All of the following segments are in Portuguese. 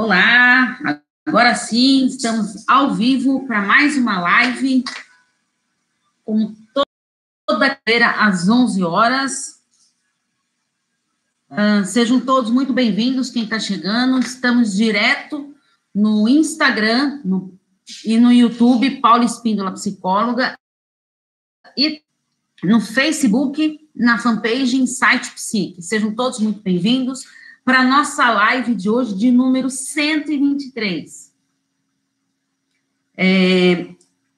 Olá, agora sim, estamos ao vivo para mais uma live, como toda feira às 11 horas. Uh, sejam todos muito bem-vindos, quem está chegando. Estamos direto no Instagram no, e no YouTube, Paula Espíndola Psicóloga, e no Facebook, na fanpage Insight Psique. Sejam todos muito bem-vindos para a nossa live de hoje, de número 123. É,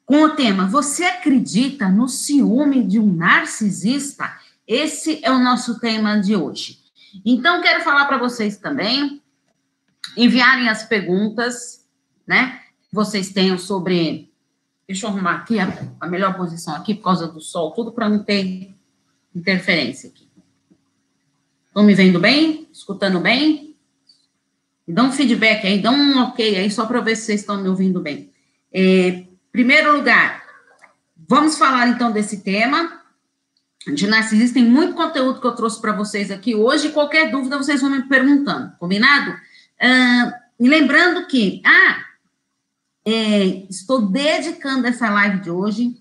com o tema Você acredita no ciúme de um narcisista? Esse é o nosso tema de hoje. Então, quero falar para vocês também enviarem as perguntas, né? Vocês tenham sobre. Deixa eu arrumar aqui a, a melhor posição aqui por causa do sol, tudo para não ter interferência aqui. Estão me vendo bem? Escutando bem? Dá um feedback aí, dá um ok aí, só para ver se vocês estão me ouvindo bem. É, primeiro lugar, vamos falar então desse tema de narcisista. Tem muito conteúdo que eu trouxe para vocês aqui hoje. Qualquer dúvida, vocês vão me perguntando, combinado? Ah, e lembrando que, ah, é, estou dedicando essa live de hoje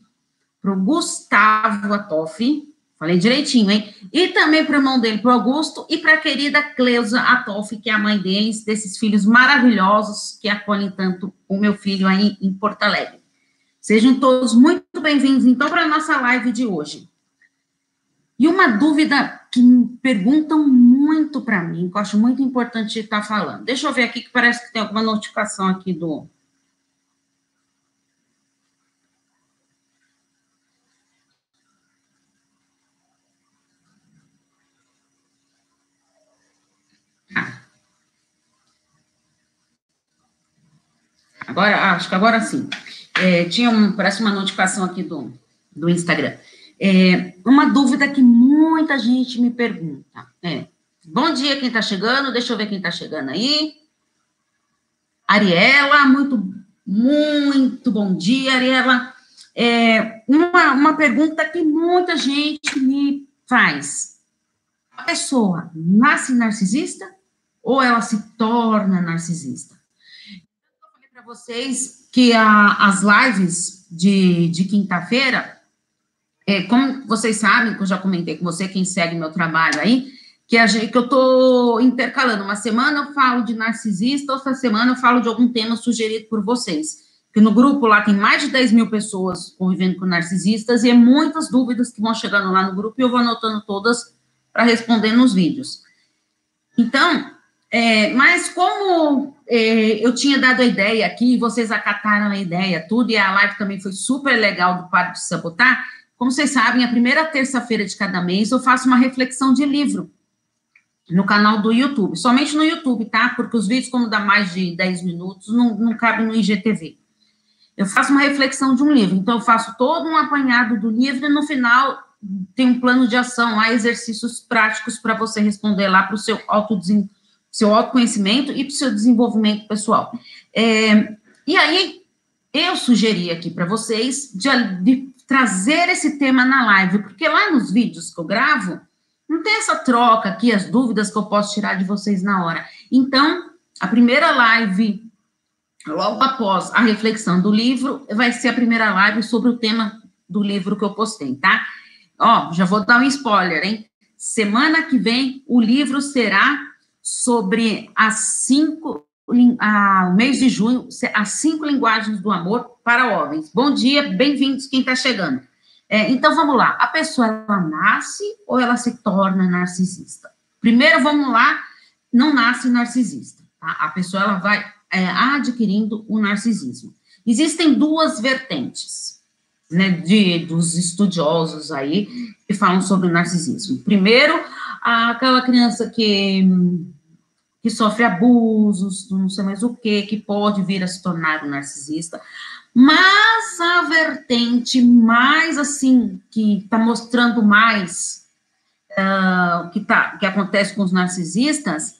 para o Gustavo Atoff, Falei direitinho, hein? E também para o irmão dele, para o Augusto, e para a querida Cleusa Atolfi, que é a mãe deles, desses filhos maravilhosos que acolhem tanto o meu filho aí em Porto Alegre. Sejam todos muito bem-vindos, então, para a nossa live de hoje. E uma dúvida que me perguntam muito para mim, que eu acho muito importante estar falando. Deixa eu ver aqui, que parece que tem alguma notificação aqui do, Agora, ah, acho que agora sim. É, tinha um, parece uma notificação aqui do, do Instagram. É, uma dúvida que muita gente me pergunta. É, bom dia quem está chegando, deixa eu ver quem está chegando aí. Ariela, muito, muito bom dia, Ariela. É, uma, uma pergunta que muita gente me faz. A pessoa nasce narcisista ou ela se torna narcisista? Vocês que a, as lives de, de quinta-feira, é, como vocês sabem, que eu já comentei com você, quem segue meu trabalho aí, que, a gente, que eu estou intercalando. Uma semana eu falo de narcisista, outra semana eu falo de algum tema sugerido por vocês. Que no grupo lá tem mais de 10 mil pessoas convivendo com narcisistas e é muitas dúvidas que vão chegando lá no grupo e eu vou anotando todas para responder nos vídeos. Então, é, mas como é, eu tinha dado a ideia aqui, vocês acataram a ideia, tudo, e a live também foi super legal do Padre de Sabotar, como vocês sabem, a primeira terça-feira de cada mês eu faço uma reflexão de livro no canal do YouTube, somente no YouTube, tá? Porque os vídeos, como dá mais de 10 minutos, não, não cabem no IGTV. Eu faço uma reflexão de um livro, então eu faço todo um apanhado do livro e no final tem um plano de ação, há exercícios práticos para você responder lá para o seu autodesenvolvimento seu autoconhecimento e para o seu desenvolvimento pessoal. É, e aí, eu sugeri aqui para vocês de, de, trazer esse tema na live, porque lá nos vídeos que eu gravo, não tem essa troca aqui, as dúvidas que eu posso tirar de vocês na hora. Então, a primeira live, logo após a reflexão do livro, vai ser a primeira live sobre o tema do livro que eu postei, tá? Ó, já vou dar um spoiler, hein? Semana que vem o livro será sobre as cinco, a, o mês de junho, as cinco linguagens do amor para homens. Bom dia, bem-vindos quem está chegando. É, então, vamos lá. A pessoa, ela nasce ou ela se torna narcisista? Primeiro, vamos lá, não nasce narcisista. Tá? A pessoa, ela vai é, adquirindo o narcisismo. Existem duas vertentes, né, de, dos estudiosos aí, que falam sobre o narcisismo. Primeiro, aquela criança que que sofre abusos, não sei mais o que, que pode vir a se tornar um narcisista. Mas a vertente mais assim, que está mostrando mais uh, que, tá, que acontece com os narcisistas,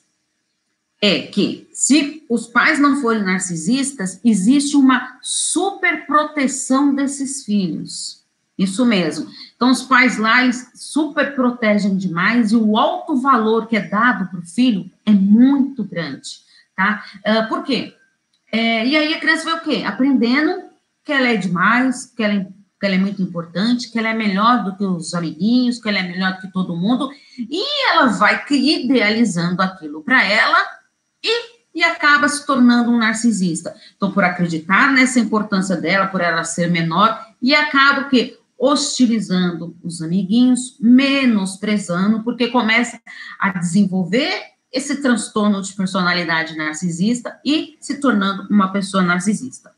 é que se os pais não forem narcisistas, existe uma superproteção desses filhos. Isso mesmo. Então, os pais lá, eles super protegem demais e o alto valor que é dado para o filho é muito grande, tá? Uh, por quê? É, e aí a criança vai o quê? Aprendendo que ela é demais, que ela é, que ela é muito importante, que ela é melhor do que os amiguinhos, que ela é melhor do que todo mundo, e ela vai idealizando aquilo para ela e e acaba se tornando um narcisista. Então, por acreditar nessa importância dela, por ela ser menor, e acaba o quê? Hostilizando os amiguinhos, menosprezando, porque começa a desenvolver esse transtorno de personalidade narcisista e se tornando uma pessoa narcisista.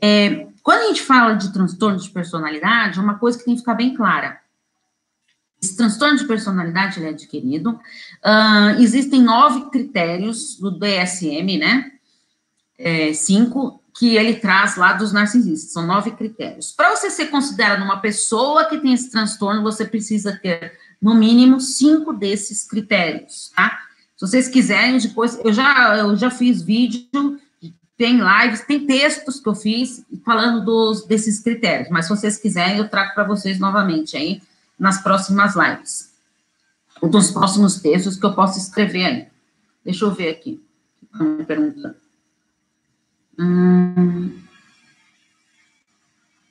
É, quando a gente fala de transtorno de personalidade, uma coisa que tem que ficar bem clara. Esse transtorno de personalidade é adquirido. Uh, existem nove critérios do DSM, né? É, cinco que ele traz lá dos narcisistas. São nove critérios. Para você ser considerado uma pessoa que tem esse transtorno, você precisa ter, no mínimo, cinco desses critérios, tá? Se vocês quiserem, depois, eu já, eu já fiz vídeo, tem lives, tem textos que eu fiz falando dos, desses critérios, mas se vocês quiserem, eu trago para vocês novamente aí nas próximas lives. Ou dos próximos textos que eu posso escrever aí. Deixa eu ver aqui. Uma pergunta. Hum,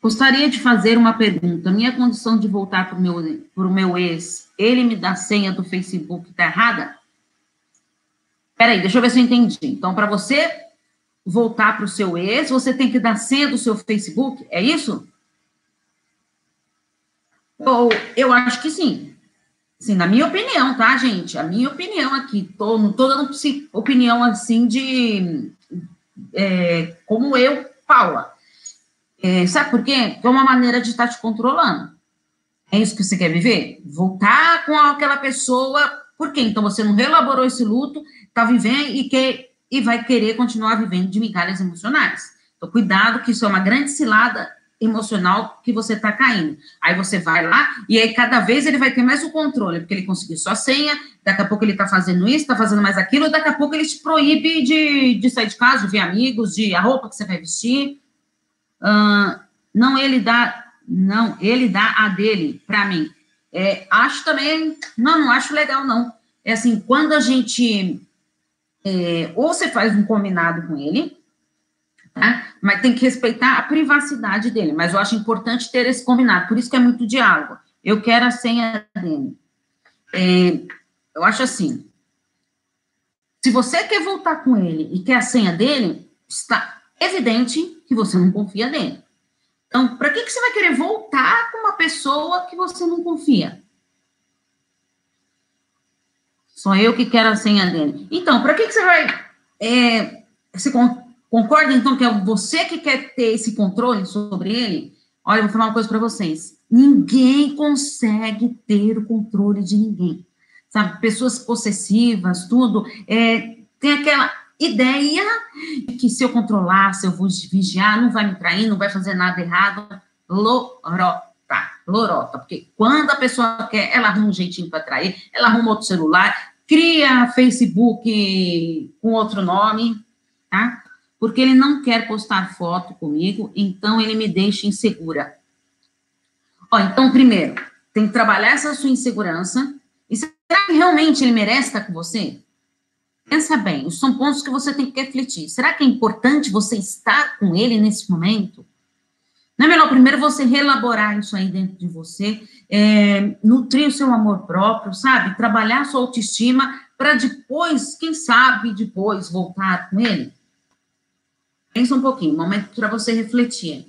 gostaria de fazer uma pergunta. Minha condição de voltar para o meu, pro meu ex, ele me dá senha do Facebook, está errada? Peraí, deixa eu ver se eu entendi. Então, para você voltar para o seu ex, você tem que dar senha do seu Facebook, é isso? Ou, eu acho que sim. Sim, na minha opinião, tá, gente? A minha opinião aqui. Tô, não estou dando opinião assim de. É, como eu, Paula. É, sabe por quê? É uma maneira de estar te controlando. É isso que você quer viver? Voltar com aquela pessoa. Por quê? Então você não relaborou esse luto, está vivendo e, quer, e vai querer continuar vivendo de migalhas emocionais. Então, cuidado, que isso é uma grande cilada emocional que você está caindo. Aí você vai lá e aí cada vez ele vai ter mais o controle, porque ele conseguiu sua senha, daqui a pouco ele está fazendo isso, está fazendo mais aquilo, daqui a pouco ele te proíbe de, de sair de casa, de ver amigos, de a roupa que você vai vestir. Uh, não ele dá, não, ele dá a dele para mim. É, acho também, não, não acho legal, não. É assim, quando a gente é, ou você faz um combinado com ele, tá? mas tem que respeitar a privacidade dele. Mas eu acho importante ter esse combinado, por isso que é muito diálogo. Eu quero a senha dele. É, eu acho assim: se você quer voltar com ele e quer a senha dele, está evidente que você não confia nele. Então, para que, que você vai querer voltar com uma pessoa que você não confia? Sou eu que quero a senha dele. Então, para que, que você vai. É, se concorda, então, que é você que quer ter esse controle sobre ele? Olha, eu vou falar uma coisa para vocês. Ninguém consegue ter o controle de ninguém. Sabe? Pessoas possessivas, tudo. É, tem aquela ideia de que se eu controlar, se eu vou vigiar, não vai me trair, não vai fazer nada errado. Lorota lorota, porque quando a pessoa quer, ela arruma um jeitinho para atrair, ela arruma outro celular, cria Facebook com outro nome, tá? Porque ele não quer postar foto comigo, então ele me deixa insegura. Ó, então, primeiro, tem que trabalhar essa sua insegurança. E será que realmente ele merece estar com você? Pensa bem, são pontos que você tem que refletir. Será que é importante você estar com ele nesse momento? Não é melhor primeiro você relaborar isso aí dentro de você, é, nutrir o seu amor próprio, sabe? Trabalhar a sua autoestima para depois, quem sabe, depois voltar com ele? Pensa um pouquinho, momento para você refletir.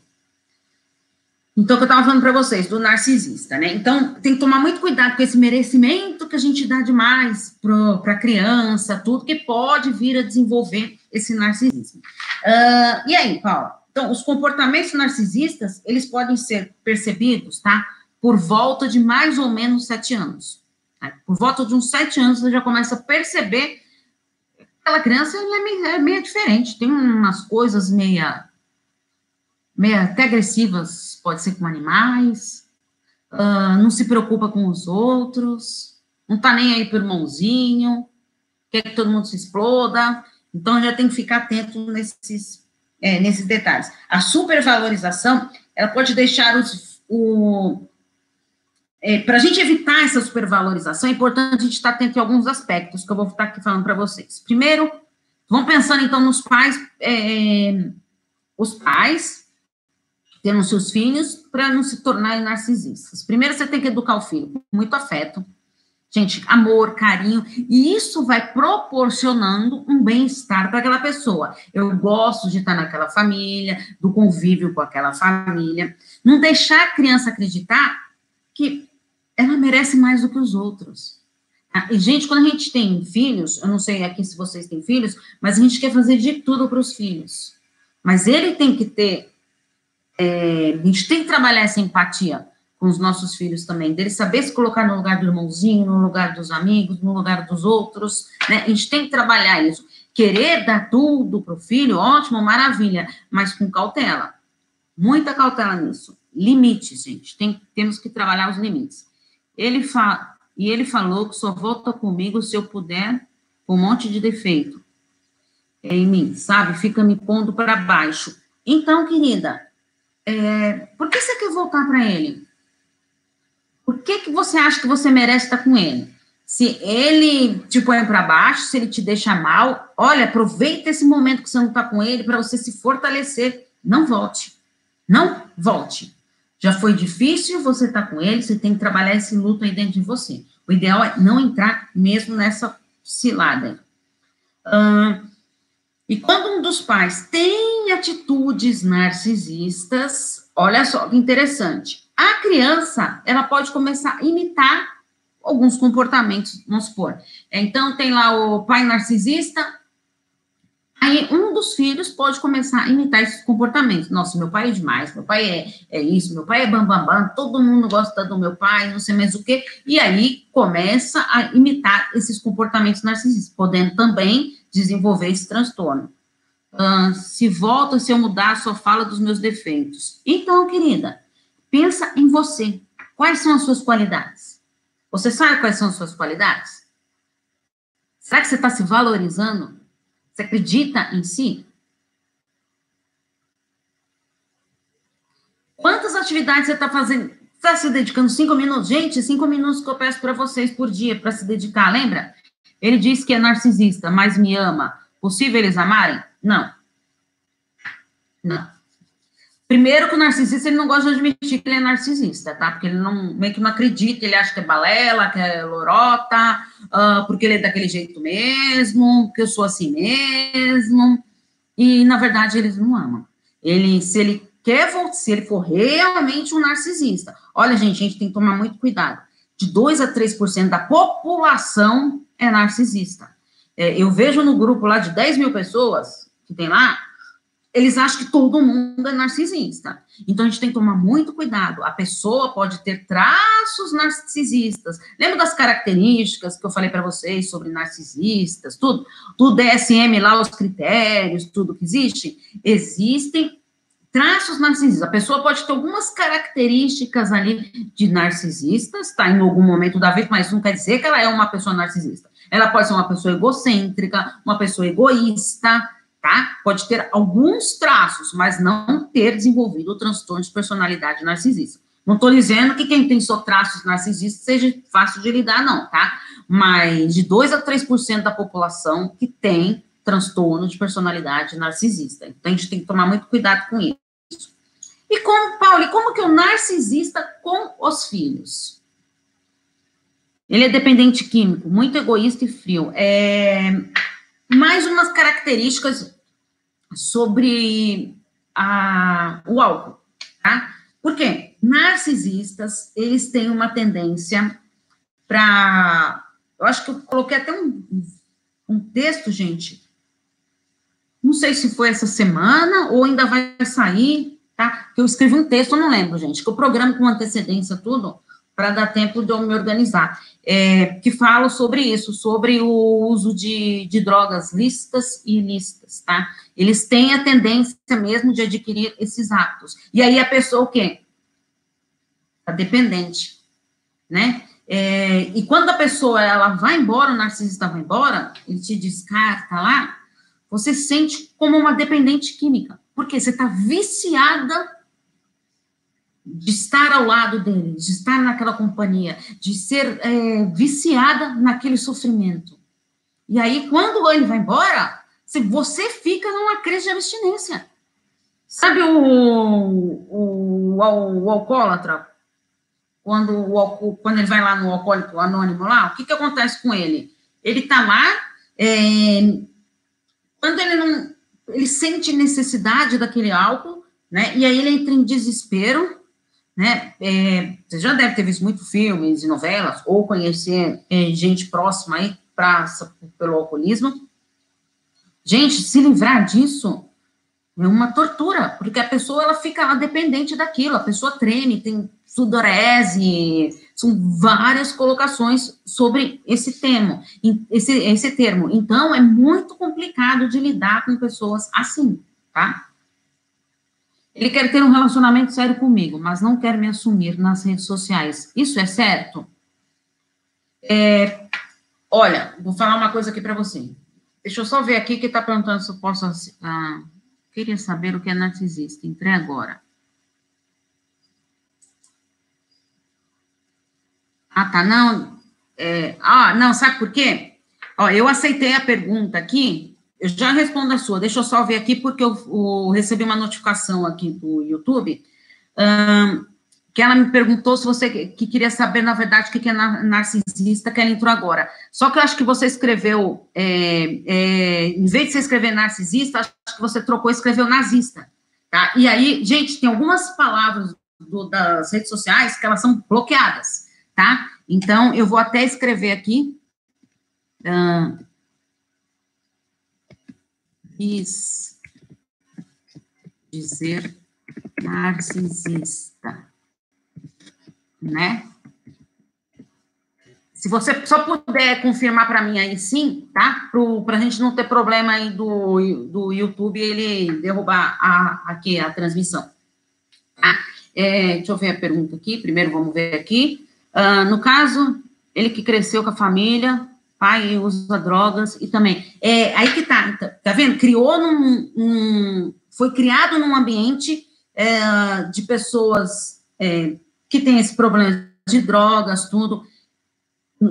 Então, o que eu estava falando para vocês, do narcisista, né? Então, tem que tomar muito cuidado com esse merecimento que a gente dá demais para a criança, tudo que pode vir a desenvolver esse narcisismo. Uh, e aí, Paulo? Então, os comportamentos narcisistas, eles podem ser percebidos, tá? Por volta de mais ou menos sete anos. Tá? Por volta de uns sete anos, você já começa a perceber aquela criança é meio, é meio diferente, tem umas coisas meia, meia até agressivas, pode ser com animais, uh, não se preocupa com os outros, não tá nem aí pro irmãozinho, quer que todo mundo se exploda, então já tem que ficar atento nesses é, nesses detalhes. A supervalorização, ela pode deixar os, o... É, para a gente evitar essa supervalorização, é importante a gente estar atento em alguns aspectos que eu vou estar aqui falando para vocês. Primeiro, Vão pensando, então, nos pais, é, os pais tendo seus filhos para não se tornarem narcisistas. Primeiro, você tem que educar o filho com muito afeto, gente, amor, carinho, e isso vai proporcionando um bem-estar para aquela pessoa. Eu gosto de estar naquela família, do convívio com aquela família. Não deixar a criança acreditar que ela merece mais do que os outros. Ah, e, gente, quando a gente tem filhos, eu não sei aqui se vocês têm filhos, mas a gente quer fazer de tudo para os filhos. Mas ele tem que ter, é, a gente tem que trabalhar essa empatia com os nossos filhos também, dele saber se colocar no lugar do irmãozinho, no lugar dos amigos, no lugar dos outros, né? A gente tem que trabalhar isso. Querer dar tudo para o filho, ótimo, maravilha, mas com cautela. Muita cautela nisso. Limites, gente. Tem, temos que trabalhar os limites. Ele fala, e ele falou que só volta comigo se eu puder, com um monte de defeito em mim, sabe? Fica me pondo para baixo. Então, querida, é, por que você quer voltar para ele? Por que, que você acha que você merece estar com ele? Se ele te põe para baixo, se ele te deixa mal, olha, aproveita esse momento que você não está com ele para você se fortalecer. Não volte. Não volte. Já foi difícil você estar tá com ele, você tem que trabalhar esse luto aí dentro de você. O ideal é não entrar mesmo nessa cilada. e quando um dos pais tem atitudes narcisistas, olha só que interessante. A criança, ela pode começar a imitar alguns comportamentos, vamos supor. Então, tem lá o pai narcisista, aí um dos filhos pode começar a imitar esses comportamentos. Nossa, meu pai é demais, meu pai é, é isso, meu pai é bambambam, bam, bam, todo mundo gosta do meu pai, não sei mais o quê. E aí começa a imitar esses comportamentos narcisistas, podendo também desenvolver esse transtorno. Uh, se volta, se eu mudar, só fala dos meus defeitos. Então, querida, Pensa em você. Quais são as suas qualidades? Você sabe quais são as suas qualidades? Será que você está se valorizando? Você acredita em si? Quantas atividades você está fazendo? Está se dedicando cinco minutos? Gente, cinco minutos que eu peço para vocês por dia para se dedicar, lembra? Ele disse que é narcisista, mas me ama. Possível eles amarem? Não. Não. Primeiro que o narcisista, ele não gosta de admitir que ele é narcisista, tá? Porque ele não, meio que não acredita, ele acha que é balela, que é lorota, uh, porque ele é daquele jeito mesmo, que eu sou assim mesmo. E, na verdade, eles não amam. Ele, se ele quer, se ele for realmente um narcisista, olha, gente, a gente tem que tomar muito cuidado. De 2 a 3% da população é narcisista. É, eu vejo no grupo lá de 10 mil pessoas que tem lá, eles acham que todo mundo é narcisista. Então a gente tem que tomar muito cuidado. A pessoa pode ter traços narcisistas. Lembra das características que eu falei para vocês sobre narcisistas, tudo? Do DSM lá, os critérios, tudo que existe? Existem traços narcisistas. A pessoa pode ter algumas características ali de narcisistas, tá? Em algum momento da vida, mas não quer dizer que ela é uma pessoa narcisista. Ela pode ser uma pessoa egocêntrica, uma pessoa egoísta, tá? Pode ter alguns traços, mas não ter desenvolvido o transtorno de personalidade narcisista. Não estou dizendo que quem tem só traços narcisistas seja fácil de lidar, não, tá? Mas de 2 a 3% da população que tem transtorno de personalidade narcisista. Então, a gente tem que tomar muito cuidado com isso. E como, Paulo, como que o narcisista com os filhos? Ele é dependente químico, muito egoísta e frio. É, mais umas características sobre a, o álcool, tá? Por quê? Narcisistas, eles têm uma tendência para. Eu acho que eu coloquei até um, um texto, gente. Não sei se foi essa semana ou ainda vai sair, tá? Que eu escrevi um texto, não lembro, gente, que eu programo com antecedência tudo para dar tempo de eu me organizar é, que falam sobre isso, sobre o uso de, de drogas lícitas e ilícitas, tá? Eles têm a tendência mesmo de adquirir esses hábitos. E aí a pessoa o quê? Está dependente, né? É, e quando a pessoa ela vai embora, o narcisista vai embora, ele te descarta lá, você sente como uma dependente química. Porque você está viciada de estar ao lado dele, de estar naquela companhia, de ser é, viciada naquele sofrimento. E aí, quando ele vai embora, você fica numa crise de abstinência. Sabe o, o, o, o alcoólatra? Quando, o, quando ele vai lá no alcoólico anônimo lá, o que, que acontece com ele? Ele tá lá, é, quando ele não, ele sente necessidade daquele álcool, né, e aí ele entra em desespero, né, é, você já deve ter visto muito filmes e novelas, ou conhecer é, gente próxima aí pra, pelo alcoolismo, gente, se livrar disso é uma tortura, porque a pessoa ela fica dependente daquilo, a pessoa treme, tem sudorese, são várias colocações sobre esse termo, esse, esse termo. Então, é muito complicado de lidar com pessoas assim, tá? Ele quer ter um relacionamento sério comigo, mas não quer me assumir nas redes sociais. Isso é certo? É, olha, vou falar uma coisa aqui para você. Deixa eu só ver aqui que está perguntando se eu posso. Ah, Queria saber o que é narcisista. Entrei agora. Ah, tá. Não. É, ah, não, sabe por quê? Ó, eu aceitei a pergunta aqui. Eu já respondo a sua. Deixa eu só ver aqui, porque eu, eu recebi uma notificação aqui do YouTube. Um, que ela me perguntou se você que queria saber, na verdade, o que é narcisista, que ela entrou agora. Só que eu acho que você escreveu, é, é, em vez de você escrever narcisista, acho que você trocou e escreveu nazista. Tá? E aí, gente, tem algumas palavras do, das redes sociais que elas são bloqueadas, tá? Então, eu vou até escrever aqui. Quis dizer narcisista né? Se você só puder confirmar para mim aí sim, tá? Para a gente não ter problema aí do, do YouTube ele derrubar a, aqui a transmissão. Tá? É, deixa eu ver a pergunta aqui. Primeiro vamos ver aqui. Uh, no caso, ele que cresceu com a família, pai usa drogas e também. É, aí que tá, tá, tá vendo? Criou num. Um, foi criado num ambiente é, de pessoas é, que tem esse problema de drogas, tudo.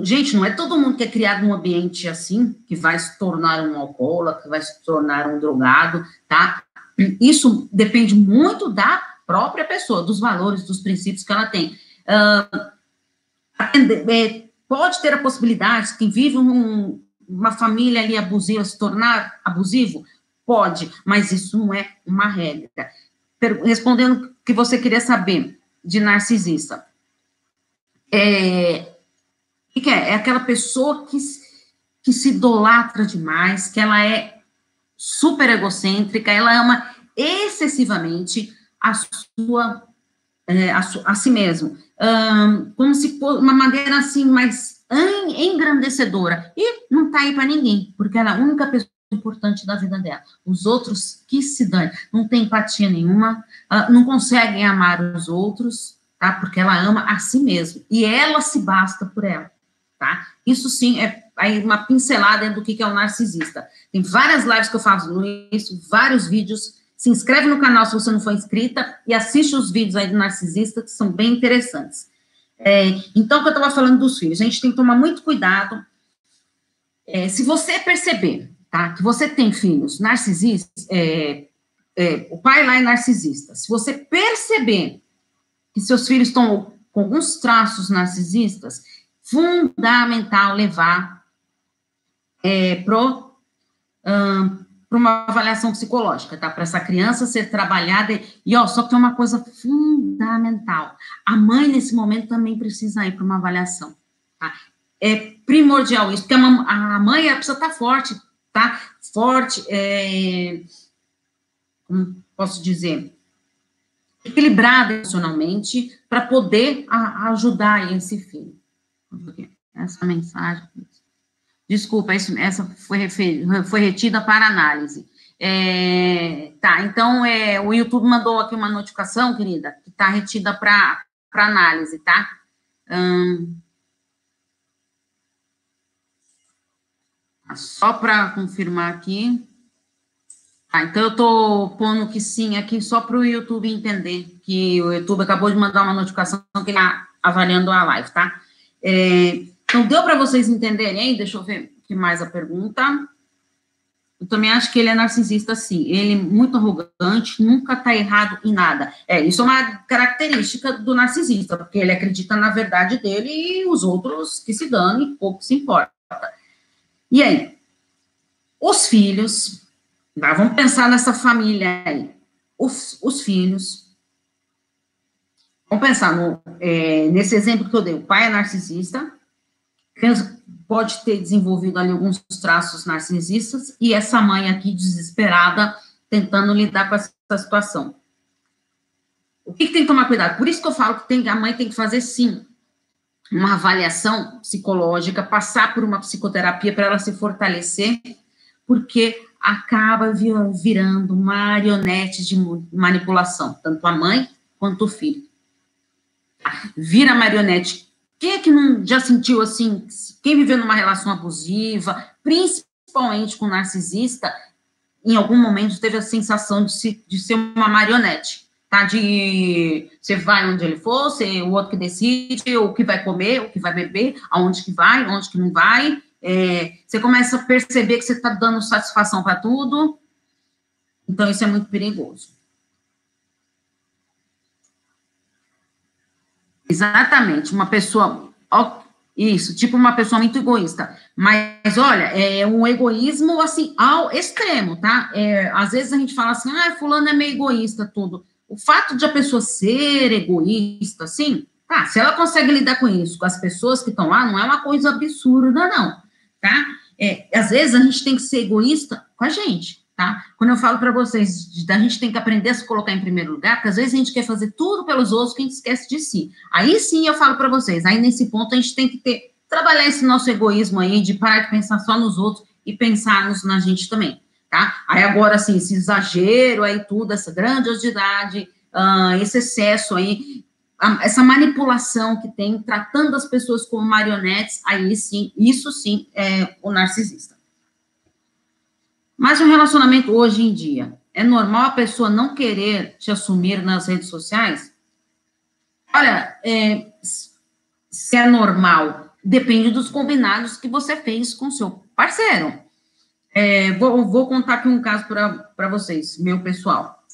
Gente, não é todo mundo que é criado num ambiente assim que vai se tornar um alcoólatra, que vai se tornar um drogado, tá? Isso depende muito da própria pessoa, dos valores, dos princípios que ela tem. Uh, pode ter a possibilidade, quem vive um, uma família ali abusiva se tornar abusivo? Pode, mas isso não é uma regra. Respondendo o que você queria saber, de narcisista. É, o que é? É aquela pessoa que, que se idolatra demais, que ela é super egocêntrica, ela ama excessivamente a sua é, a, a, si mesmo, um, como se fosse uma maneira assim mais engrandecedora e não tá aí para ninguém, porque ela é a única pessoa importante da vida dela. Os outros que se dão, não tem empatia nenhuma, uh, não conseguem amar os outros, tá? Porque ela ama a si mesma e ela se basta por ela, tá? Isso sim é aí uma pincelada do que é o narcisista. Tem várias lives que eu faço isso, vários vídeos. Se inscreve no canal se você não for inscrita e assiste os vídeos aí do narcisista que são bem interessantes. É, então, que eu estava falando dos filhos, a gente tem que tomar muito cuidado. É, se você perceber tá? Que você tem filhos narcisistas, é, é, o pai lá é narcisista. Se você perceber que seus filhos estão com alguns traços narcisistas, fundamental levar é, para um, uma avaliação psicológica, tá? Para essa criança ser trabalhada. E, ó, só que tem uma coisa fundamental. A mãe, nesse momento, também precisa ir para uma avaliação, tá? É primordial isso, porque a, mãe precisa estar tá forte, tá? Forte, é, como posso dizer, equilibrada emocionalmente para poder a, ajudar esse filho. Essa mensagem. Desculpa, isso, essa foi, foi retida para análise. É, tá, então é, o YouTube mandou aqui uma notificação, querida, que está retida para análise, tá? Hum, Só para confirmar aqui. Ah, então eu estou pondo que sim aqui só para o YouTube entender que o YouTube acabou de mandar uma notificação que está avaliando a live, tá? É, então deu para vocês entenderem aí? Deixa eu ver que mais a pergunta. Eu também acho que ele é narcisista, sim. Ele é muito arrogante, nunca está errado em nada. É, isso é uma característica do narcisista, porque ele acredita na verdade dele e os outros que se danem, pouco se importa. E aí? Os filhos, tá, vamos pensar nessa família aí. Os, os filhos, vamos pensar no, é, nesse exemplo que eu dei. O pai é narcisista, pode ter desenvolvido ali alguns traços narcisistas, e essa mãe aqui desesperada, tentando lidar com essa situação. O que, que tem que tomar cuidado? Por isso que eu falo que tem, a mãe tem que fazer, sim, uma avaliação psicológica, passar por uma psicoterapia para ela se fortalecer, porque acaba virando marionete de manipulação, tanto a mãe quanto o filho. Vira marionete quem é que não já sentiu assim, quem viveu numa relação abusiva, principalmente com narcisista, em algum momento teve a sensação de, se, de ser uma marionete, tá? De você vai onde ele for, você, o outro que decide, o que vai comer, o que vai beber, aonde que vai, onde que não vai. É, você começa a perceber que você está dando satisfação para tudo. Então, isso é muito perigoso. Exatamente, uma pessoa, ó, isso, tipo uma pessoa muito egoísta. Mas, olha, é um egoísmo, assim, ao extremo, tá? É, às vezes a gente fala assim, ah, fulano é meio egoísta, tudo. O fato de a pessoa ser egoísta, assim, tá, se ela consegue lidar com isso, com as pessoas que estão lá, não é uma coisa absurda, não, tá? É, às vezes a gente tem que ser egoísta com a gente tá? Quando eu falo para vocês, a gente tem que aprender a se colocar em primeiro lugar, porque às vezes a gente quer fazer tudo pelos outros que a gente esquece de si. Aí sim eu falo para vocês, aí nesse ponto a gente tem que ter, trabalhar esse nosso egoísmo aí, de parar de pensar só nos outros e pensarmos na gente também, tá? Aí agora, assim, esse exagero aí tudo, essa grandiosidade, uh, esse excesso aí, essa manipulação que tem, tratando as pessoas como marionetes, aí sim, isso sim é o narcisista. Mas o relacionamento hoje em dia, é normal a pessoa não querer te assumir nas redes sociais? Olha, é, se é normal, depende dos combinados que você fez com seu parceiro. É, vou, vou, contar aqui um caso para vocês, meu pessoal.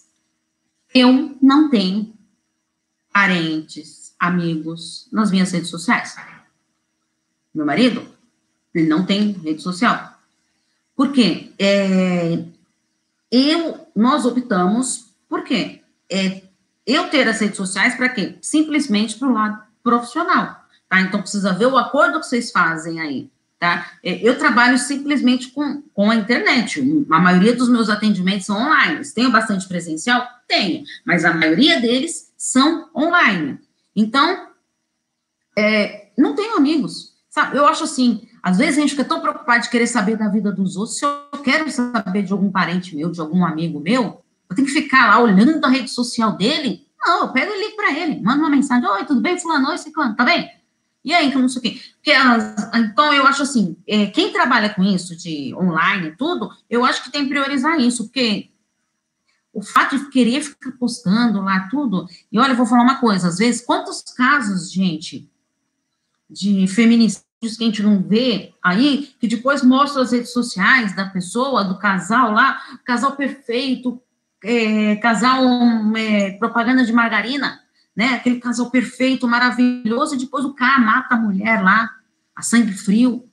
Eu não tenho parentes, amigos nas minhas redes sociais. Meu marido, ele não tem rede social. Porque é, eu, nós optamos, por quê? É, eu ter as redes sociais para quê? Simplesmente para o lado profissional, tá? Então, precisa ver o acordo que vocês fazem aí, tá? É, eu trabalho simplesmente com, com a internet, a maioria dos meus atendimentos são online. Tenho bastante presencial? Tenho, mas a maioria deles são online. Então, é, não tenho amigos, sabe? Eu acho assim, às vezes a gente fica tão preocupado de querer saber da vida dos outros. Se eu quero saber de algum parente meu, de algum amigo meu, eu tenho que ficar lá olhando a rede social dele? Não, eu pego e ligo para ele, mando uma mensagem: Oi, tudo bem, Fulano? Oi, Ciclano, tá bem? E aí, que não sei o quê. Porque, então, eu acho assim: é, quem trabalha com isso, de online e tudo, eu acho que tem que priorizar isso, porque o fato de querer ficar postando lá tudo. E olha, eu vou falar uma coisa: às vezes, quantos casos, gente, de feminicídio que a gente não vê aí, que depois mostra as redes sociais da pessoa, do casal lá, casal perfeito, é, casal é, propaganda de margarina, né? Aquele casal perfeito, maravilhoso, e depois o cara mata a mulher lá, a sangue frio,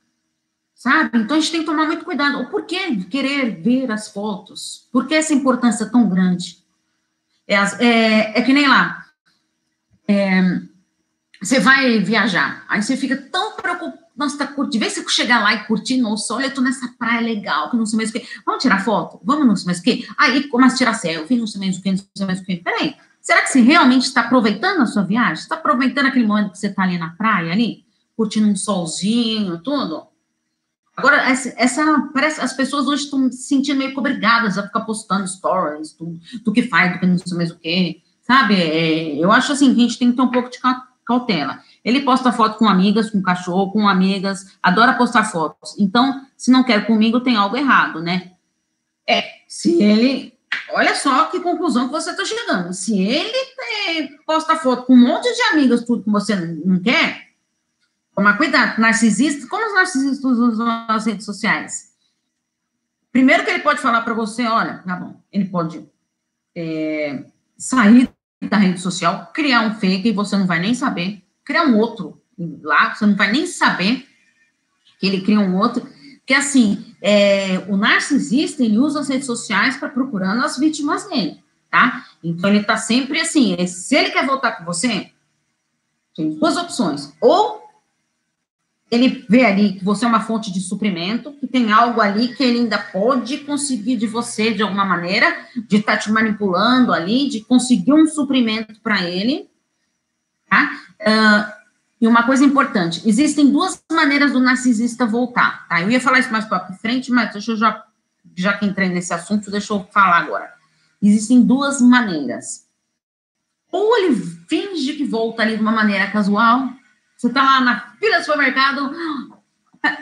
sabe? Então a gente tem que tomar muito cuidado. Por que querer ver as fotos? Por que essa importância tão grande? É, é, é que nem lá. É, você vai viajar, aí você fica tão preocupado nossa, tá curtindo. Vê se chegar lá e curtir, nossa, olha, eu tô nessa praia legal, que não sei mais o que. Vamos tirar foto? Vamos não sei mais o que. Aí começa a tirar selfie, não sei mais o que, não sei mais o que. Peraí, será que você realmente está aproveitando a sua viagem? Está aproveitando aquele momento que você está ali na praia, ali, curtindo um solzinho, tudo? Agora, essa, essa, parece as pessoas hoje estão se sentindo meio obrigadas a ficar postando stories, tudo, do que faz, do que não sei mais o que, sabe? É, eu acho assim a gente tem que ter um pouco de cautela. Ele posta foto com amigas, com cachorro, com amigas, adora postar fotos. Então, se não quer comigo, tem algo errado, né? É, se ele. Olha só que conclusão que você está chegando. Se ele é, posta foto com um monte de amigas, tudo que você não, quer, toma cuidado. Narcisistas, como os narcisistas usam as redes sociais? Primeiro que ele pode falar para você, olha, tá bom, ele pode é, sair da rede social, criar um fake e você não vai nem saber, criar um outro lá, você não vai nem saber que ele cria um outro, que assim, é, o narcisista, ele usa as redes sociais para procurando as vítimas dele, tá? Então, ele tá sempre assim, se ele quer voltar com você, tem duas opções, ou ele vê ali que você é uma fonte de suprimento, que tem algo ali que ele ainda pode conseguir de você de alguma maneira, de estar tá te manipulando ali, de conseguir um suprimento para ele, tá? Uh, e uma coisa importante, existem duas maneiras do narcisista voltar, tá? Eu ia falar isso mais para frente, mas deixa eu já, já que entrei nesse assunto, deixa eu falar agora. Existem duas maneiras. Ou ele finge que volta ali de uma maneira casual, você tá lá na fila do supermercado.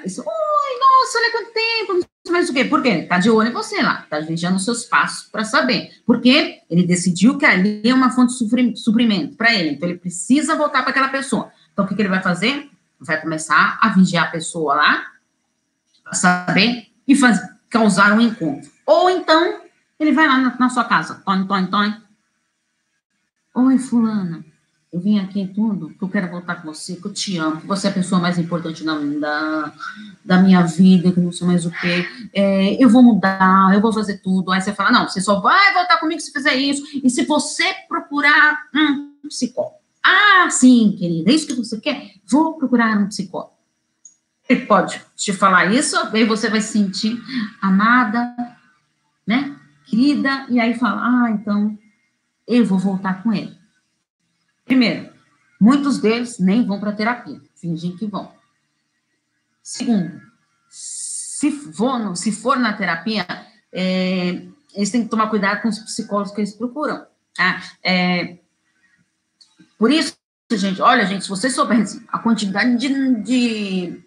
Isso, Oi, nossa, olha quanto tempo, mais o quê. Por quê? Tá de olho em você lá, tá vigiando seus passos para saber. Porque ele decidiu que ali é uma fonte de suprimento para ele. Então, ele precisa voltar para aquela pessoa. Então, o que, que ele vai fazer? Vai começar a vigiar a pessoa lá, para saber, e faz, causar um encontro. Ou então, ele vai lá na, na sua casa. Tony, Tony, Tony. Oi, fulana eu vim aqui tudo, que eu quero voltar com você, que eu te amo, que você é a pessoa mais importante da, da, da minha vida, que não sei mais o quê. É, eu vou mudar, eu vou fazer tudo. Aí você fala, não, você só vai voltar comigo se fizer isso. E se você procurar um psicólogo. Ah, sim, querida, é isso que você quer? Vou procurar um psicólogo. Ele pode te falar isso, aí você vai se sentir amada, né, querida, e aí fala, ah, então eu vou voltar com ele. Primeiro, muitos deles nem vão para terapia, fingem que vão. Segundo, se for, se for na terapia, é, eles têm que tomar cuidado com os psicólogos que eles procuram. Tá? É, por isso, gente, olha, gente, se você souber a quantidade de, de,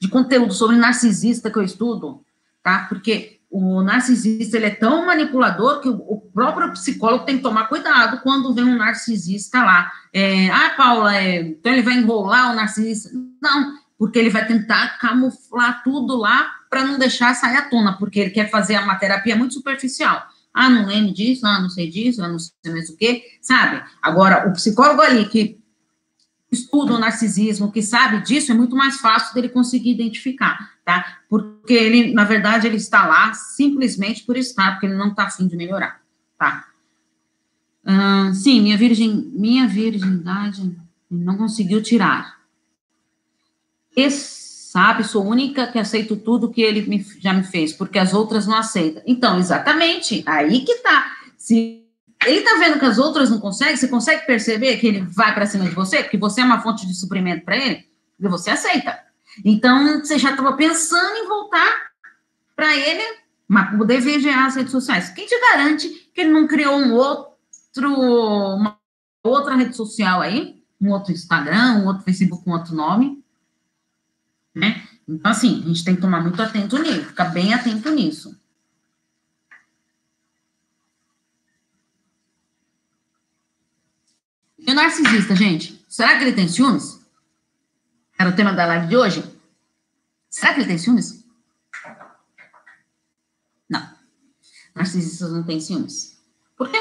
de conteúdo sobre narcisista que eu estudo, tá? Porque o narcisista ele é tão manipulador que o, próprio psicólogo tem que tomar cuidado quando vem um narcisista lá. É, ah, Paula, é, então ele vai enrolar o narcisista. Não, porque ele vai tentar camuflar tudo lá para não deixar sair à tona, porque ele quer fazer uma terapia muito superficial. Ah, não lembro disso, ah, não sei disso, ah, não sei mais o quê, sabe? Agora, o psicólogo ali que estuda o narcisismo, que sabe disso, é muito mais fácil dele conseguir identificar, tá? Porque ele, na verdade, ele está lá simplesmente por estar, porque ele não está afim de melhorar, tá? Sim, minha virgem, minha virgindade não conseguiu tirar. Esse, sabe, sou única que aceito tudo que ele me, já me fez, porque as outras não aceitam. Então, exatamente, aí que tá. Se ele tá vendo que as outras não conseguem, você consegue perceber que ele vai para cima de você, porque você é uma fonte de suprimento para ele, e você aceita. Então, você já estava pensando em voltar para ele, mas poder vigiar as redes sociais. Quem te garante que ele não criou um outro, uma outra rede social aí, um outro Instagram, um outro Facebook com outro nome, né? Então, assim, a gente tem que tomar muito atento nisso, ficar bem atento nisso. E o narcisista, gente? Será que ele tem ciúmes? Era o tema da live de hoje? Será que ele tem ciúmes? Não. Narcisistas não têm ciúmes. Por quê?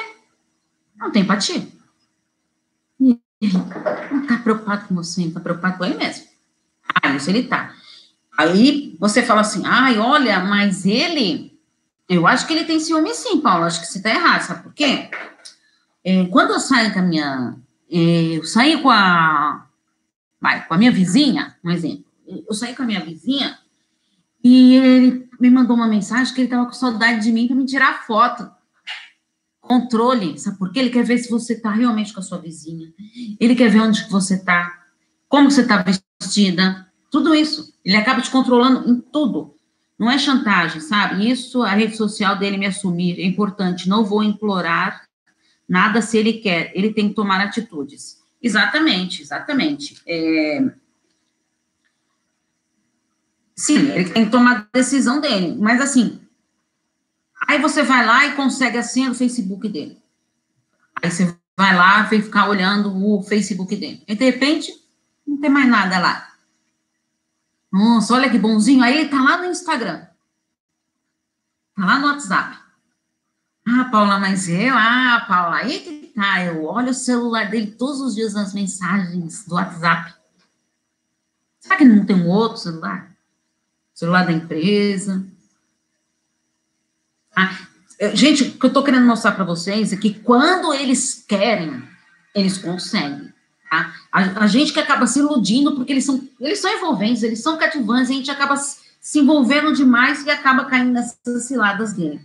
Não tem empatia. Ele não tá preocupado com você, não tá preocupado com ele mesmo. Ah, isso ele tá. Aí você fala assim, ai, olha, mas ele, eu acho que ele tem ciúme sim, Paulo, acho que você tá errado, sabe por quê? É, quando eu saio com a minha eu saí com a, vai, com a minha vizinha, um exemplo. Eu saí com a minha vizinha e ele me mandou uma mensagem que ele estava com saudade de mim para me tirar foto. Controle, sabe por quê? Ele quer ver se você está realmente com a sua vizinha. Ele quer ver onde você está, como você está vestida, tudo isso. Ele acaba te controlando em tudo. Não é chantagem, sabe? Isso, a rede social dele me assumir é importante. Não vou implorar Nada se ele quer, ele tem que tomar atitudes. Exatamente, exatamente. É... Sim, ele tem que tomar a decisão dele, mas assim, aí você vai lá e consegue a senha do Facebook dele. Aí você vai lá e ficar olhando o Facebook dele. E de repente, não tem mais nada lá. Nossa, olha que bonzinho. Aí ele tá lá no Instagram. Tá lá no WhatsApp. Ah, Paula, mas eu, ah, Paula, aí que tá, eu olho o celular dele todos os dias nas mensagens do WhatsApp. Será que não tem um outro celular? Celular da empresa? Ah, gente, o que eu estou querendo mostrar para vocês é que quando eles querem, eles conseguem. Tá? A, a, gente que acaba se iludindo porque eles são, eles são envolventes, eles são cativantes, a gente acaba se envolvendo demais e acaba caindo nessas ciladas dele.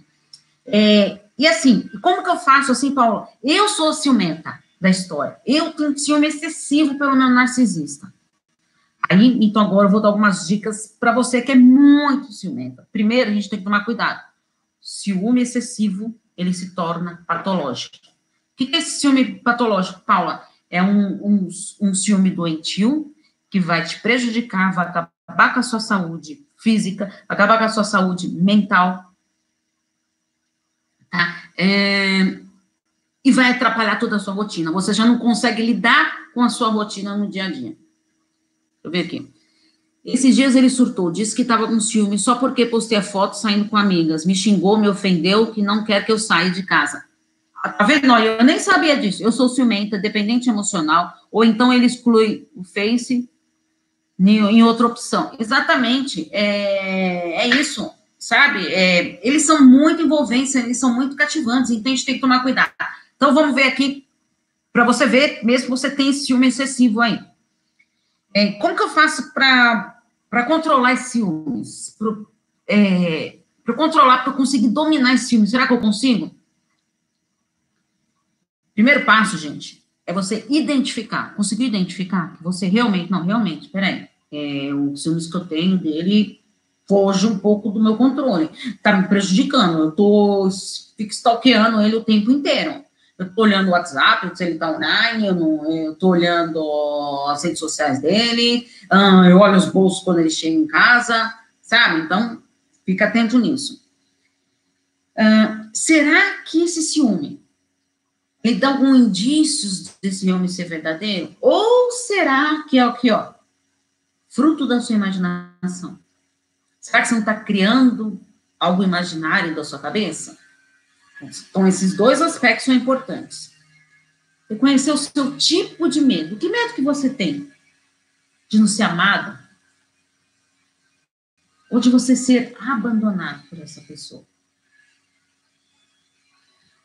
É, e assim, como que eu faço assim, Paulo? Eu sou ciumenta da história. Eu tenho ciúme excessivo pelo meu narcisista. Aí, então agora eu vou dar algumas dicas para você que é muito ciumenta. Primeiro, a gente tem que tomar cuidado. Ciúme excessivo, ele se torna patológico. O que é esse ciúme patológico, Paula? É um, um, um ciúme doentio que vai te prejudicar, vai acabar com a sua saúde física, vai acabar com a sua saúde mental, tá? É, e vai atrapalhar toda a sua rotina. Você já não consegue lidar com a sua rotina no dia a dia. Deixa eu ver aqui. Esses dias ele surtou, disse que estava com ciúme só porque postei a foto saindo com amigas. Me xingou, me ofendeu, que não quer que eu saia de casa. Tá vendo? Eu nem sabia disso. Eu sou ciumenta, dependente emocional, ou então ele exclui o Face em outra opção. Exatamente. É, é isso, sabe? É, eles são muito envolventes, eles são muito cativantes, então a gente tem que tomar cuidado. Então vamos ver aqui, para você ver, mesmo que você tenha ciúme excessivo aí. É, como que eu faço para controlar esses ciúmes? Para é, controlar, para conseguir dominar esse ciúme? Será que eu consigo? Primeiro passo, gente, é você identificar. Conseguir identificar que você realmente, não, realmente, peraí, é, o ciúmes que eu tenho dele foge um pouco do meu controle. Tá me prejudicando. Eu tô fico stalkeando ele o tempo inteiro. Eu tô olhando o WhatsApp, se ele tá online, eu, não, eu tô olhando as redes sociais dele, eu olho os bolsos quando ele chega em casa, sabe? Então, fica atento nisso. Uh, será que esse ciúme ele dá algum indícios desse homem ser verdadeiro? Ou será que é o que, ó, fruto da sua imaginação? Será que você não está criando algo imaginário da sua cabeça? Então, esses dois aspectos são importantes. Reconhecer o seu tipo de medo. Que medo que você tem? De não ser amado? Ou de você ser abandonado por essa pessoa?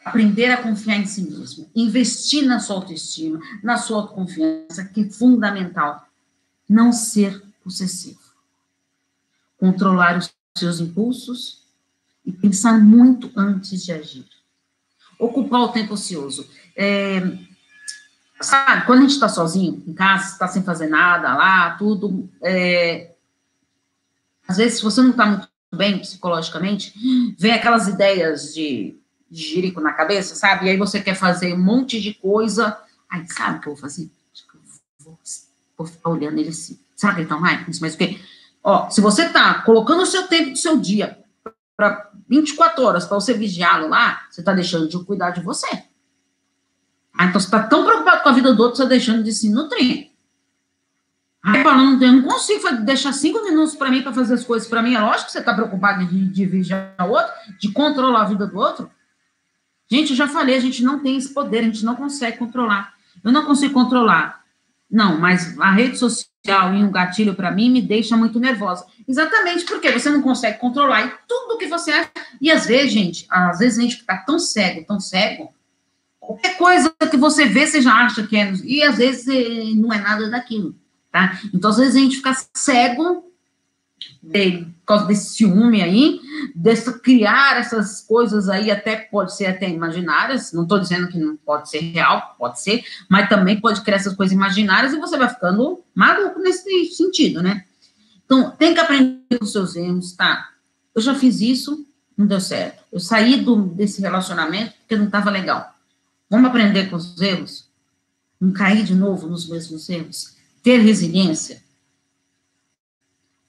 Aprender a confiar em si mesmo. Investir na sua autoestima, na sua autoconfiança, que é fundamental. Não ser possessivo. Controlar os seus impulsos e pensar muito antes de agir. Ocupar o tempo ocioso. É, sabe, quando a gente está sozinho em casa, está sem fazer nada lá, tudo, é, às vezes, se você não está muito bem psicologicamente, vem aquelas ideias de, de jirico na cabeça, sabe? E aí você quer fazer um monte de coisa. Aí, sabe o que eu vou fazer? Vou, vou ficar olhando ele assim. Será que ele tá mais? Mas o quê? Ó, se você tá colocando o seu tempo do seu dia para 24 horas para você vigiá-lo lá, você está deixando de cuidar de você. Ah, então você está tão preocupado com a vida do outro, você está deixando de se nutrir. Aí falando, eu não consigo deixar cinco minutos para mim para fazer as coisas para mim. É lógico que você está preocupado de, de vigiar o outro, de controlar a vida do outro. Gente, eu já falei, a gente não tem esse poder, a gente não consegue controlar. Eu não consigo controlar. Não, mas a rede social e um gatilho para mim me deixa muito nervosa. Exatamente porque você não consegue controlar tudo que você acha. E às vezes, gente, às vezes a gente fica tão cego, tão cego, qualquer coisa que você vê, você já acha que é. E às vezes eh, não é nada daquilo, tá? Então, às vezes a gente fica cego de, por causa desse ciúme aí, dessa criar essas coisas aí, até pode ser até imaginárias, não estou dizendo que não pode ser real, pode ser, mas também pode criar essas coisas imaginárias e você vai ficando maluco nesse sentido, né? Então, tem que aprender com seus erros, tá? Eu já fiz isso, não deu certo. Eu saí do, desse relacionamento porque não estava legal. Vamos aprender com os erros? Não cair de novo nos mesmos erros? Ter resiliência?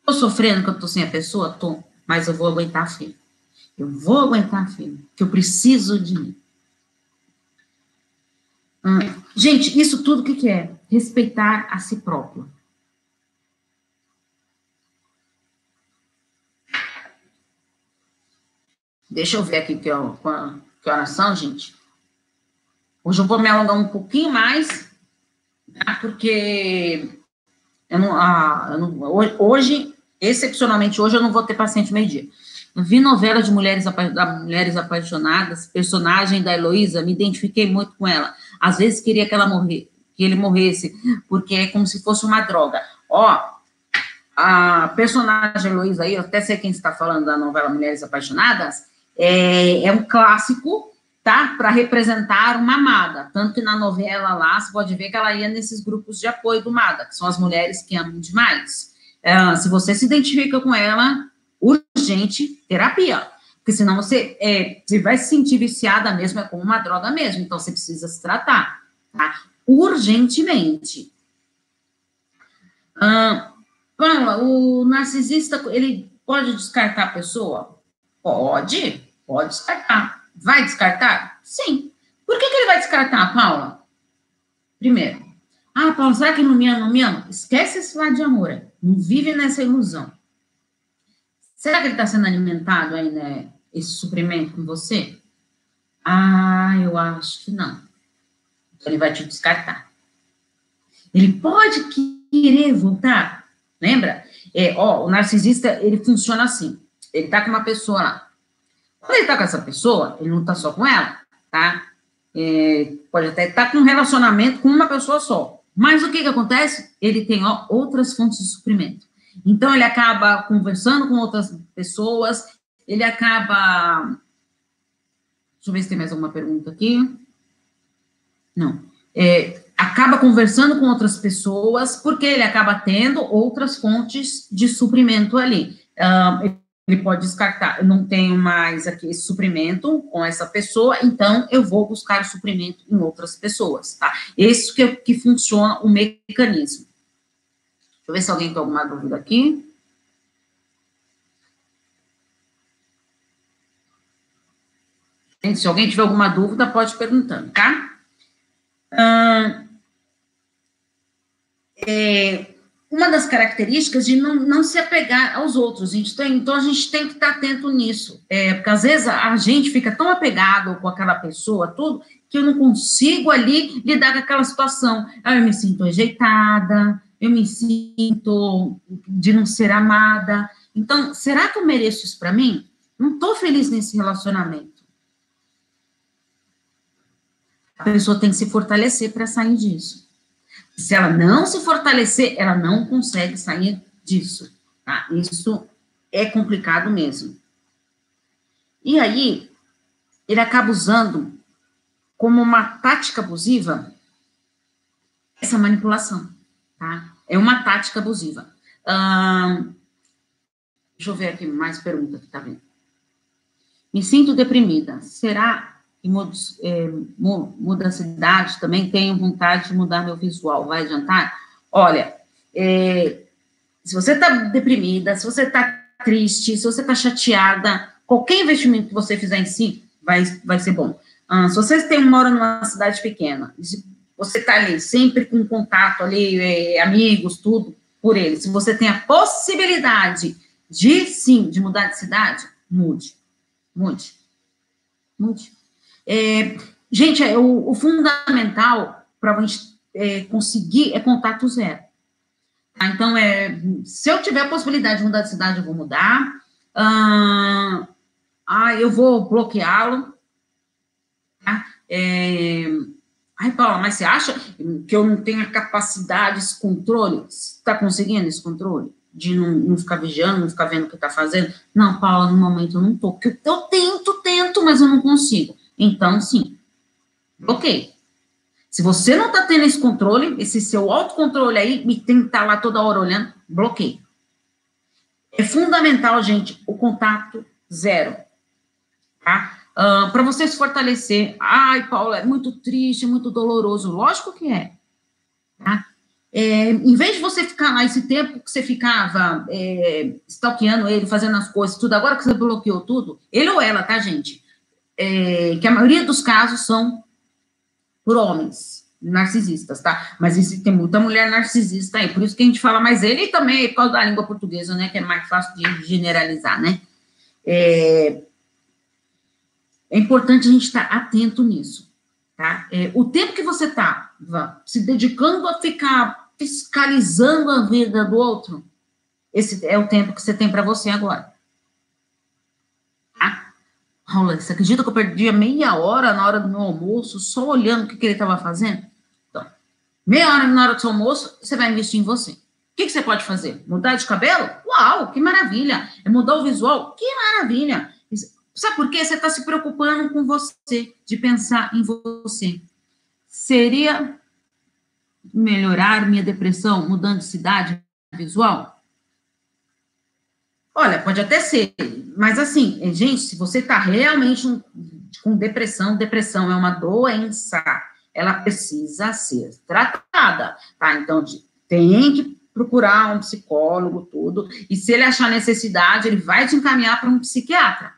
Tô sofrendo que eu tô sem a pessoa? Tô, mas eu vou aguentar firme. Eu vou aguentar firme, que eu preciso de mim. Hum, gente, isso tudo o que, que é? Respeitar a si próprio. Deixa eu ver aqui que, ó, que oração, gente. Hoje eu vou me alongar um pouquinho mais, tá? porque eu não, ah, eu não, hoje, excepcionalmente hoje, eu não vou ter paciente meio-dia. Vi novela de mulheres, mulheres apaixonadas, personagem da Heloísa, me identifiquei muito com ela. Às vezes queria que ela morresse, que ele morresse, porque é como se fosse uma droga. Ó, a personagem Heloísa aí, eu até sei quem está falando da novela Mulheres Apaixonadas, é, é um clássico tá? Para representar uma amada. Tanto que na novela lá, você pode ver que ela ia nesses grupos de apoio do MADA, que são as mulheres que amam demais. É, se você se identifica com ela, urgente terapia. Porque senão você, é, você vai se sentir viciada mesmo, é como uma droga mesmo. Então você precisa se tratar, tá? Urgentemente. Ah, Paula, o narcisista, ele pode descartar a pessoa? Pode, pode descartar. Vai descartar? Sim. Por que, que ele vai descartar, Paula? Primeiro, ah, Paula, será que não me ama, não me ama? Esquece esse lado de amor. Não vive nessa ilusão. Será que ele está sendo alimentado aí, né? Esse suprimento com você? Ah, eu acho que não. Então ele vai te descartar. Ele pode querer voltar. Lembra? É, ó, o narcisista, ele funciona assim. Ele tá com uma pessoa lá. Quando ele tá com essa pessoa, ele não tá só com ela, tá? É, pode até estar tá com um relacionamento com uma pessoa só. Mas o que que acontece? Ele tem ó, outras fontes de suprimento. Então, ele acaba conversando com outras pessoas, ele acaba. Deixa eu ver se tem mais alguma pergunta aqui. Não. É, acaba conversando com outras pessoas, porque ele acaba tendo outras fontes de suprimento ali. Uh, ele pode descartar, eu não tenho mais aqui esse suprimento com essa pessoa, então eu vou buscar o suprimento em outras pessoas, tá? Esse que, que funciona o mecanismo. Deixa eu ver se alguém tem alguma dúvida aqui. Gente, se alguém tiver alguma dúvida, pode perguntando, tá? Ah, é, uma das características de não, não se apegar aos outros. A gente tem, então, a gente tem que estar atento nisso. É, porque, às vezes, a gente fica tão apegado com aquela pessoa, tudo, que eu não consigo ali lidar com aquela situação. Aí eu me sinto rejeitada, eu me sinto de não ser amada. Então, será que eu mereço isso para mim? Não estou feliz nesse relacionamento. A pessoa tem que se fortalecer para sair disso. Se ela não se fortalecer, ela não consegue sair disso. Tá? Isso é complicado mesmo. E aí, ele acaba usando como uma tática abusiva essa manipulação, tá? É uma tática abusiva. deixa eu ver aqui mais pergunta que tá vendo. Me sinto deprimida. Será e muda, é, muda a cidade, também tenho vontade de mudar meu visual, vai adiantar? Olha, é, se você está deprimida, se você está triste, se você está chateada, qualquer investimento que você fizer em si vai, vai ser bom. Ah, se você tem, mora numa cidade pequena, você está ali sempre com contato ali, é, amigos, tudo, por ele, se você tem a possibilidade de, sim, de mudar de cidade, mude, mude, mude. É, gente, é, o, o fundamental para a gente é, conseguir é contato zero. Tá? Então, é, se eu tiver a possibilidade de mudar de cidade, eu vou mudar. Ah, ah eu vou bloqueá-lo. Tá? É, Ai, Paula, mas você acha que eu não tenho a capacidade, esse controle? Está conseguindo esse controle? De não, não, ficar vigiando, não ficar vendo o que está fazendo? Não, Paula, no momento eu não estou. Eu tento, tento, mas eu não consigo. Então, sim, ok. Se você não está tendo esse controle, esse seu autocontrole aí, me tem que tá lá toda hora olhando, bloqueio. É fundamental, gente, o contato zero. Tá? Uh, para você se fortalecer. Ai, Paula, é muito triste, muito doloroso. Lógico que é. Tá? É, em vez de você ficar lá esse tempo que você ficava é, stalkeando ele, fazendo as coisas, tudo, agora que você bloqueou tudo, ele ou ela, tá, gente? É, que a maioria dos casos são por homens narcisistas, tá? Mas existe muita mulher narcisista aí, por isso que a gente fala mais ele e também por causa da língua portuguesa, né? Que é mais fácil de generalizar, né? É, é importante a gente estar atento nisso, tá? É, o tempo que você está se dedicando a ficar fiscalizando a vida do outro, esse é o tempo que você tem para você agora. Raul, você acredita que eu perdia meia hora na hora do meu almoço só olhando o que, que ele estava fazendo? Então, meia hora na hora do seu almoço, você vai investir em você. O que, que você pode fazer? Mudar de cabelo? Uau, que maravilha! É mudar o visual? Que maravilha! Sabe por quê? Você está se preocupando com você, de pensar em você. Seria melhorar minha depressão mudando de cidade visual? Olha, pode até ser, mas assim, gente, se você está realmente com depressão, depressão é uma doença, ela precisa ser tratada, tá? Então, tem que procurar um psicólogo, tudo, e se ele achar necessidade, ele vai te encaminhar para um psiquiatra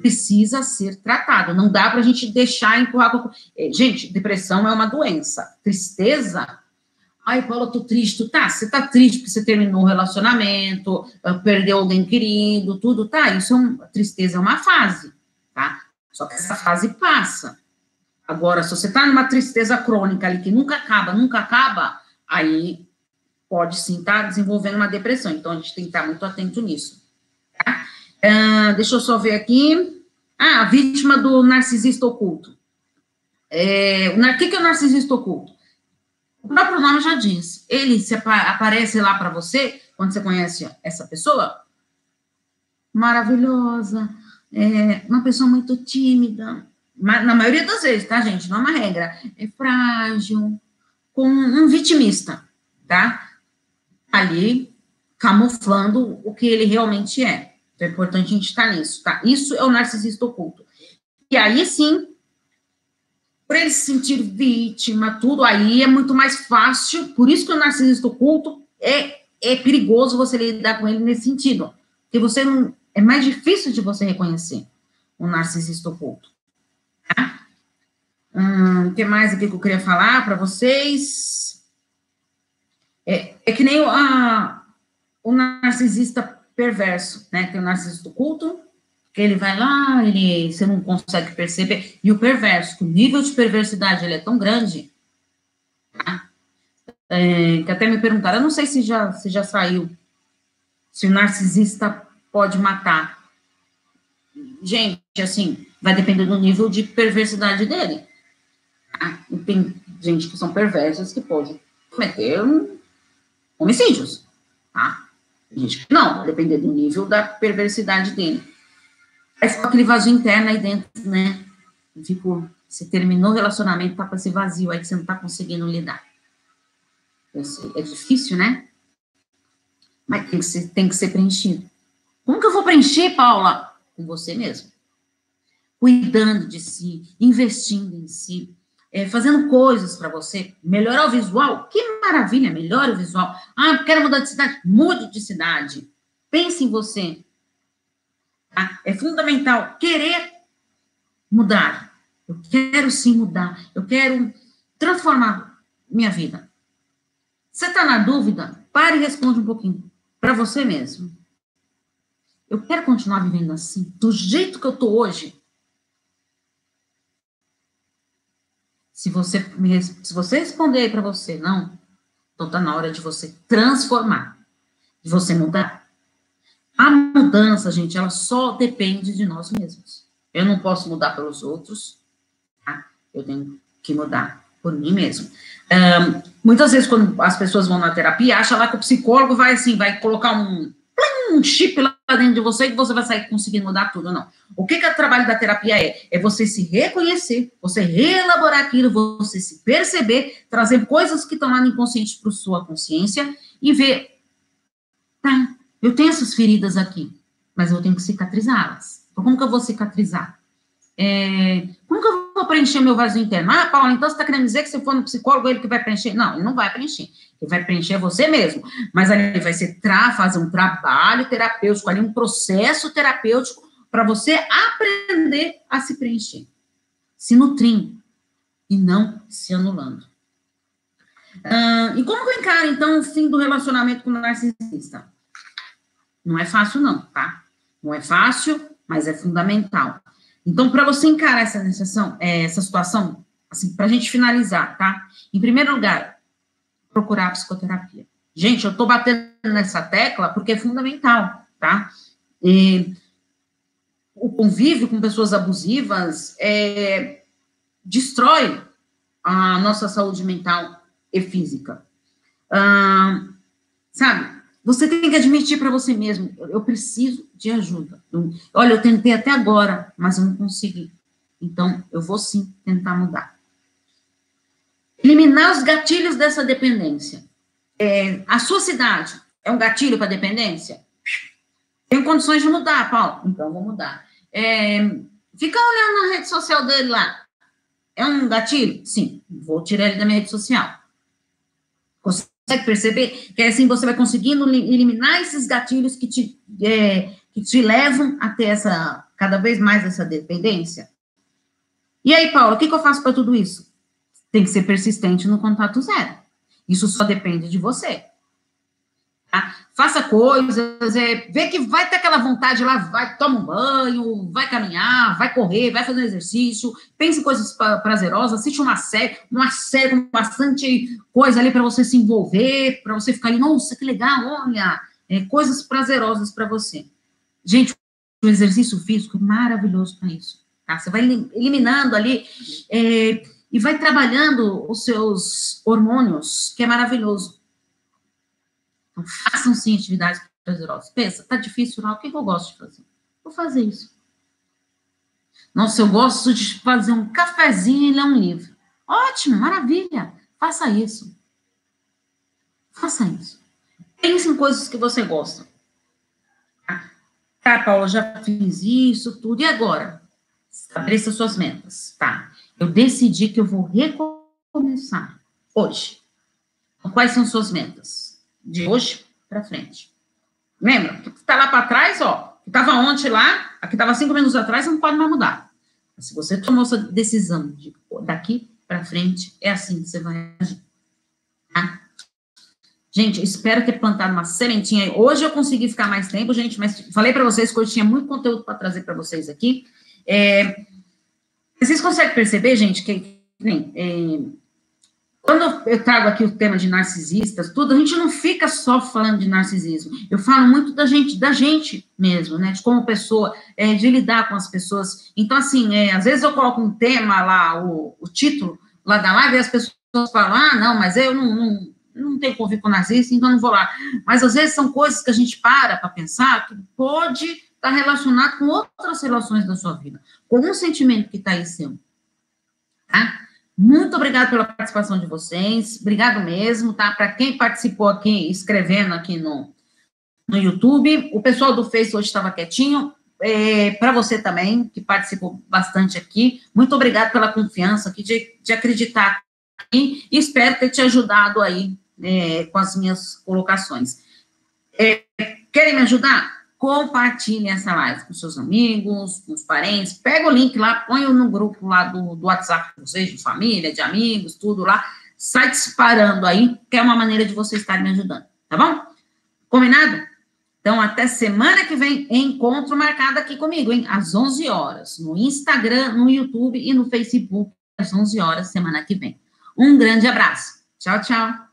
precisa ser tratado. Não dá para a gente deixar empurrar. É, gente, depressão é uma doença. Tristeza. Ai, Paula, tô triste. Tá, você tá triste porque você terminou um relacionamento, ah, perdeu alguém querido, tudo, tá? Isso é um, tristeza é uma fase, tá? Só que essa fase passa. Agora, se você tá numa tristeza crônica ali que nunca acaba, nunca acaba, aí pode sim estar tá desenvolvendo uma depressão. Então, a gente tem que estar muito atento nisso. Tá? Uh, deixa eu só ver aqui. Ah, a vítima do narcisista oculto. É, o que, que é o narcisista oculto? O próprio nome já diz. Ele se aparece lá para você, quando você conhece essa pessoa, maravilhosa, é, uma pessoa muito tímida, na maioria das vezes, tá, gente? Não é uma regra. É frágil, com um vitimista, tá? Ali, camuflando o que ele realmente é. Então é importante a gente estar nisso, tá? Isso é o narcisista oculto. E aí sim, para ele se sentir vítima, tudo aí é muito mais fácil. Por isso que o narcisista oculto é, é perigoso você lidar com ele nesse sentido. Porque você não. É mais difícil de você reconhecer o narcisista oculto. Tá? Hum, o que mais aqui que eu queria falar para vocês? É, é que nem o, a, o narcisista perverso, né? Tem o narcisista oculto, que ele vai lá, ele, você não consegue perceber, e o perverso, que o nível de perversidade ele é tão grande, tá? é, que até me perguntaram, eu não sei se já, se já saiu, se o narcisista pode matar. Gente, assim, vai depender do nível de perversidade dele. E tem gente que são perversas que pode cometer homicídios, tá? Gente, não, vai depender do nível da perversidade dele. É só aquele vazio interno aí dentro, né? Tipo, você terminou o relacionamento, tá com esse vazio aí que você não tá conseguindo lidar. É difícil, né? Mas tem que, ser, tem que ser preenchido. Como que eu vou preencher, Paula? Com você mesmo. Cuidando de si, investindo em si, é, fazendo coisas para você, melhorar o visual, que maravilha, melhora o visual. Ah, quero mudar de cidade, mude de cidade. Pense em você. Tá? É fundamental querer mudar. Eu quero sim mudar. Eu quero transformar minha vida. Você está na dúvida? Pare e responde um pouquinho para você mesmo. Eu quero continuar vivendo assim, do jeito que eu estou hoje. Se você, se você responder aí para você, não, então está na hora de você transformar, de você mudar. A mudança, gente, ela só depende de nós mesmos. Eu não posso mudar pelos outros, tá? Eu tenho que mudar por mim mesmo. Um, muitas vezes, quando as pessoas vão na terapia, acha lá que o psicólogo vai assim, vai colocar um, um chip lá dentro de você e você vai sair conseguindo mudar tudo, não. O que, que o trabalho da terapia é? É você se reconhecer, você reelaborar aquilo, você se perceber, trazer coisas que estão lá no inconsciente para sua consciência e ver, tá, eu tenho essas feridas aqui, mas eu tenho que cicatrizá-las. Então, como que eu vou cicatrizar? É, como que eu vou preencher meu vazio interno? Ah, Paula, então você está querendo dizer que se for no psicólogo, ele que vai preencher? Não, ele não vai preencher. Ele vai preencher você mesmo. Mas ali vai ser tra fazer um trabalho terapêutico, ali um processo terapêutico para você aprender a se preencher. Se nutrindo e não se anulando. Ah, e como que eu encaro, então, o fim do relacionamento com o narcisista? Não é fácil, não, tá? Não é fácil, mas é fundamental. Então, para você encarar essa, necessão, é, essa situação, assim, para a gente finalizar, tá? Em primeiro lugar, procurar a psicoterapia. Gente, eu estou batendo nessa tecla porque é fundamental, tá? E o convívio com pessoas abusivas é, destrói a nossa saúde mental e física. Ah, sabe? Você tem que admitir para você mesmo, eu preciso de ajuda. Olha, eu tentei até agora, mas eu não consegui. Então, eu vou sim tentar mudar. Eliminar os gatilhos dessa dependência. É, a sua cidade é um gatilho para dependência? Tenho condições de mudar, Paulo. Então, vou mudar. É, fica olhando na rede social dele lá. É um gatilho? Sim. Vou tirar ele da minha rede social. Consegue perceber? Que assim você vai conseguindo eliminar esses gatilhos que te, é, que te levam a ter essa, cada vez mais essa dependência. E aí, Paulo, o que, que eu faço para tudo isso? Tem que ser persistente no contato zero. Isso só depende de você. Tá? Faça coisas, é, vê que vai ter aquela vontade lá, vai, toma um banho, vai caminhar, vai correr, vai fazer exercício, pense em coisas prazerosas, assiste uma série, uma série com bastante coisa ali para você se envolver, para você ficar ali, nossa, que legal, olha, é, coisas prazerosas para você. Gente, o exercício físico é maravilhoso para isso. Tá? Você vai eliminando ali. É, e vai trabalhando os seus hormônios, que é maravilhoso. Então, façam sim atividades prazerosas. Pensa, tá difícil lá, o que, eu gosto de fazer? Vou fazer isso. Nossa, eu gosto de fazer um cafezinho e ler um livro. Ótimo, maravilha. Faça isso. Faça isso. Pense em coisas que você gosta. Tá, Paula, já fiz isso, tudo. E agora? Estabeleça suas metas, tá? Eu decidi que eu vou recomeçar hoje. Então, quais são suas metas? De hoje para frente. Lembra? O que está lá para trás, ó, que estava ontem lá, aqui estava cinco minutos atrás, não pode mais mudar. Se você tomou essa decisão de daqui para frente, é assim que você vai agir. Tá? Gente, espero ter plantado uma sementinha. Hoje eu consegui ficar mais tempo, gente, mas falei para vocês que hoje tinha muito conteúdo para trazer para vocês aqui. É, vocês conseguem perceber, gente, que bem, é, quando eu trago aqui o tema de narcisistas, tudo, a gente não fica só falando de narcisismo. Eu falo muito da gente, da gente mesmo, né? De como pessoa, é, de lidar com as pessoas. Então, assim, é, às vezes eu coloco um tema lá, o, o título lá da live, e as pessoas falam, ah, não, mas eu não, não, não tenho convívio com narcisista, então não vou lá. Mas às vezes são coisas que a gente para para pensar que pode estar relacionado com outras relações da sua vida com um sentimento que está aí seu. Tá? Muito obrigada pela participação de vocês. Obrigado mesmo, tá? Para quem participou aqui, escrevendo aqui no, no YouTube. O pessoal do Face hoje estava quietinho. É, para você também, que participou bastante aqui. Muito obrigado pela confiança aqui de, de acreditar aqui, e espero ter te ajudado aí é, com as minhas colocações. É, querem me ajudar? Compartilhe essa live com seus amigos, com os parentes, pega o link lá, põe no grupo lá do, do WhatsApp de vocês, de família, de amigos, tudo lá, sai disparando aí, que é uma maneira de vocês estarem me ajudando, tá bom? Combinado? Então, até semana que vem, encontro marcado aqui comigo, hein? Às 11 horas, no Instagram, no YouTube e no Facebook, às 11 horas, semana que vem. Um grande abraço. Tchau, tchau.